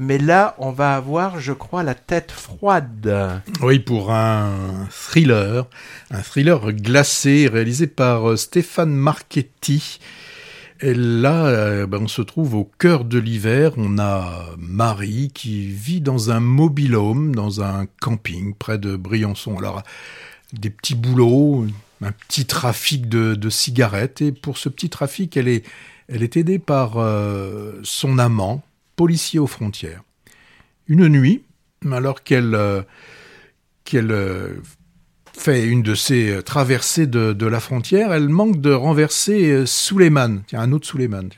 mais là, on va avoir, je crois, la tête froide. Oui, pour un thriller, un thriller glacé réalisé par euh, Stéphane Marchetti. Et là, euh, ben, on se trouve au cœur de l'hiver. On a Marie qui vit dans un mobile home, dans un camping près de Briançon. Alors, des petits boulots, un petit trafic de, cigarettes. Et pour ce petit trafic, elle est, elle est aidée par euh, son amant, policier aux frontières. Une nuit, alors qu'elle euh, euh, fait une de ces traversées de, la frontière, elle manque de renverser Suleiman, tiens, un autre Suleiman.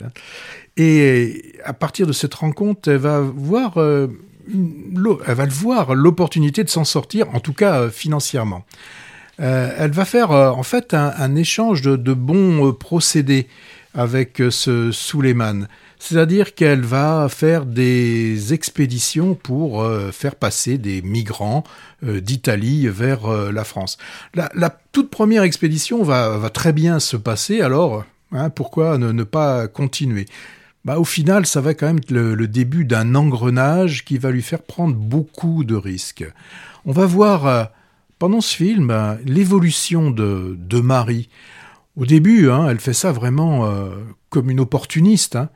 Et à partir de cette rencontre, elle va voir, elle va voir l'opportunité de s'en sortir, en tout cas financièrement. Euh, elle va faire euh, en fait un, échange de, bons euh, procédés avec ce Suleiman. C'est-à-dire qu'elle va faire des expéditions pour faire passer des migrants d'Italie vers la France. La, toute première expédition va, très bien se passer, alors hein, pourquoi ne, pas continuer? Bah, Au final, ça va quand même être le début d'un engrenage qui va lui faire prendre beaucoup de risques. On va voir pendant ce film, euh, l'évolution de, de Marie, au début, hein, elle fait ça vraiment euh, comme une opportuniste. Hein.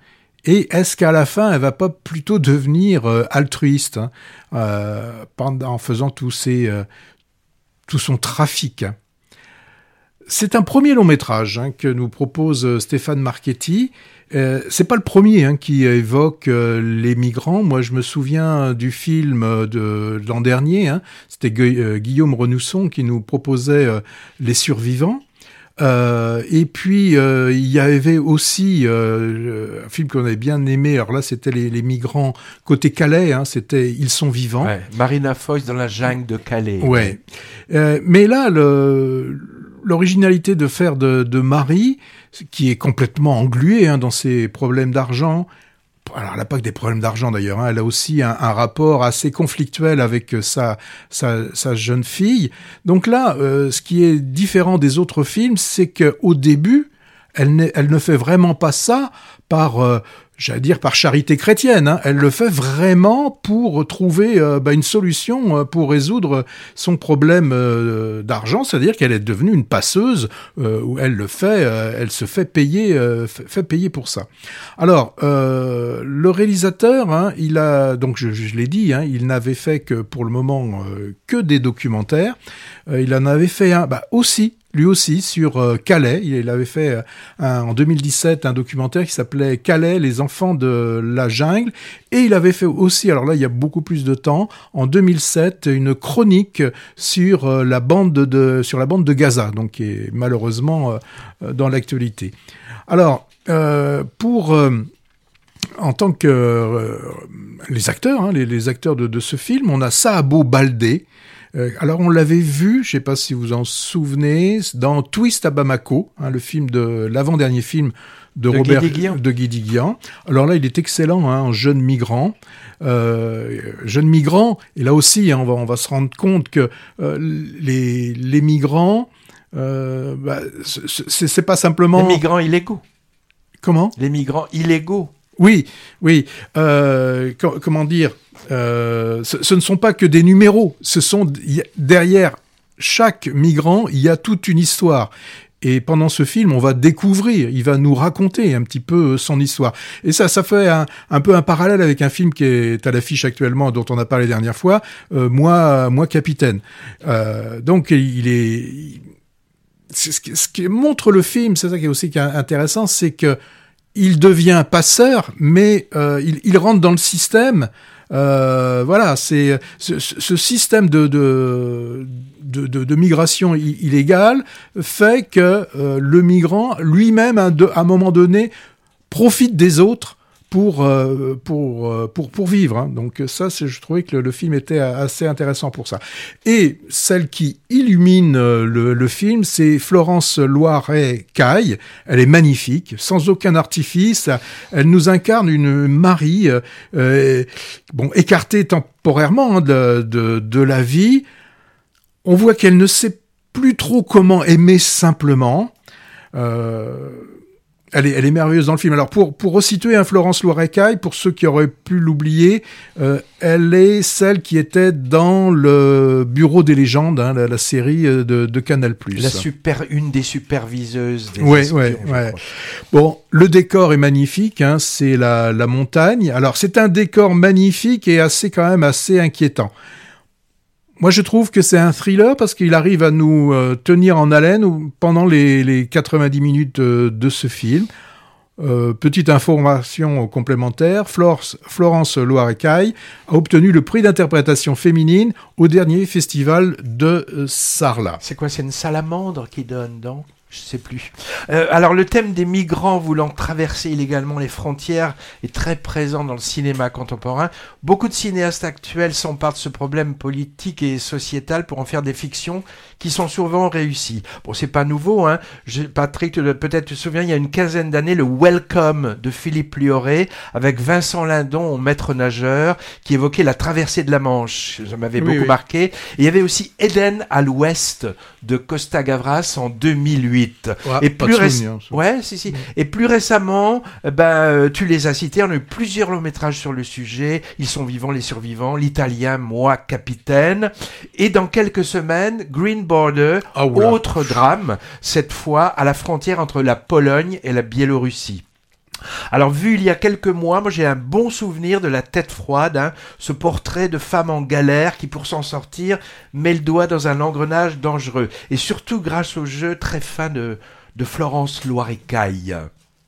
et est-ce qu'à la fin, elle va pas plutôt devenir euh, altruiste hein, en faisant tout, son trafic C'est un premier long métrage que nous propose Stéphane Marchetti. Euh, c'est pas le premier qui évoque euh, les migrants. Moi, je me souviens du film euh, de, l'an dernier. C'était Guillaume Renousson qui nous proposait Les Survivants. Et puis il y avait aussi un film qu'on avait bien aimé. Alors là, c'était les, migrants côté Calais. Hein, c'était Ils sont vivants. Marina Foïs dans la jungle de Calais. Ouais. mais là, l'originalité de faire de, de Marie, qui est complètement engluée hein, dans ses problèmes d'argent. Alors, elle n'a pas que des problèmes d'argent d'ailleurs, hein. elle a aussi un, rapport assez conflictuel avec euh, sa, jeune fille. Donc là, euh, ce qui est différent des autres films, c'est qu'au début, elle, elle, ne fait vraiment pas ça par euh, j'allais dire par charité chrétienne. Hein. Elle le fait vraiment pour trouver euh, bah, une solution euh, pour résoudre son problème euh, d'argent, c'est-à-dire qu'elle est devenue une passeuse où elle le fait, elle se fait payer, fait payer pour ça. Alors le réalisateur, hein, il a donc je, je l'ai dit, hein, il n'avait fait que pour le moment que des documentaires. il en avait fait un bah, aussi lui aussi sur euh, Calais. Il avait fait euh, en 2017 un documentaire qui s'appelait Calais, les enfants de la jungle. Et il avait fait aussi, alors là il y a beaucoup plus de temps, en 2007 une chronique sur euh, la bande de, sur la bande de Gaza, donc qui est malheureusement dans l'actualité. Alors pour en tant que les acteurs, hein, les, acteurs de, de, ce film, on a Saabo Baldé, euh, alors on l'avait vu, je ne sais pas si vous en souvenez, dans Twist à Bamako, hein, le film de l'avant-dernier film de, Robert de Guy Alors là, il est excellent, hein, jeune migrant. Euh, jeune migrant, et là aussi, hein, on, va, on va se rendre compte que euh, les, les migrants, euh, bah, c'est pas simplement... Les migrants illégaux. Comment? Les migrants illégaux. Oui, oui. Euh, comment dire euh, ce, ne sont pas que des numéros. Ce sont derrière chaque migrant, il y a toute une histoire. Et pendant ce film, on va découvrir, il va nous raconter un petit peu son histoire. Et ça, ça fait un, peu un parallèle avec un film qui est à l'affiche actuellement, dont on a parlé la dernière fois, euh, moi, moi capitaine. Euh, donc, il est, ce qui montre le film, c'est ça qui est aussi intéressant, c'est que il devient passeur, mais euh, il, rentre dans le système. Euh, voilà, c'est ce, système de, de, de, de migration illégale fait que euh, le migrant lui-même, à un moment donné, profite des autres pour, euh, pour, euh, pour, pour vivre. Hein. Donc ça, je trouvais que le, film était assez intéressant pour ça. Et celle qui illumine euh, le, film, c'est Florence Loiret-Caille. Elle est magnifique, sans aucun artifice. Elle nous incarne une Marie, bon, écartée temporairement hein, de, de, la vie. On voit qu'elle ne sait plus trop comment aimer simplement. Elle est, elle est merveilleuse dans le film. Alors pour pour resituer un Florence Loirecaille, pour ceux qui auraient pu l'oublier, euh, elle est celle qui était dans le Bureau des légendes, hein, la, la, série euh, de, de Canal+. La super, une des superviseuses. Des ouais, ouais, ouais. Bon, le décor est magnifique. Hein, c'est la, la montagne. Alors c'est un décor magnifique et assez quand même assez inquiétant. Moi, je trouve que c'est un thriller parce qu'il arrive à nous euh, tenir en haleine pendant les, les 90 minutes de, de ce film. Euh, petite information complémentaire, Florence, Florence Loirecaille a obtenu le prix d'interprétation féminine au dernier festival de euh, Sarlat. C'est quoi C'est une salamandre qui donne, donc? Je sais plus. Euh, alors le thème des migrants voulant traverser illégalement les frontières est très présent dans le cinéma contemporain. Beaucoup de cinéastes actuels s'emparent de ce problème politique et sociétal pour en faire des fictions qui sont souvent réussies. Bon, c'est pas nouveau, hein. Je, Patrick, peut-être tu te souviens, il y a une quinzaine d'années, le Welcome de Philippe Lioré avec Vincent Lindon, maître nageur, qui évoquait la traversée de la Manche. Ça m'avait oui, beaucoup oui. marqué. Et il y avait aussi Eden à l'ouest de Costa Gavras en 2008. Ouais, et plus réc... souvenir, ouais, si, si. Et plus récemment, ben, tu les as cités, on a eu plusieurs longs métrages sur le sujet. Ils sont vivants, les survivants. L'italien, moi, capitaine. Et dans quelques semaines, Green Border, Ah, autre drame, cette fois à la frontière entre la Pologne et la Biélorussie. Alors vu il y a quelques mois, moi j'ai un bon souvenir de la tête froide, hein, ce portrait de femme en galère qui pour s'en sortir met le doigt dans un engrenage dangereux. Et surtout grâce au jeu très fin de, de Florence Loirecaille.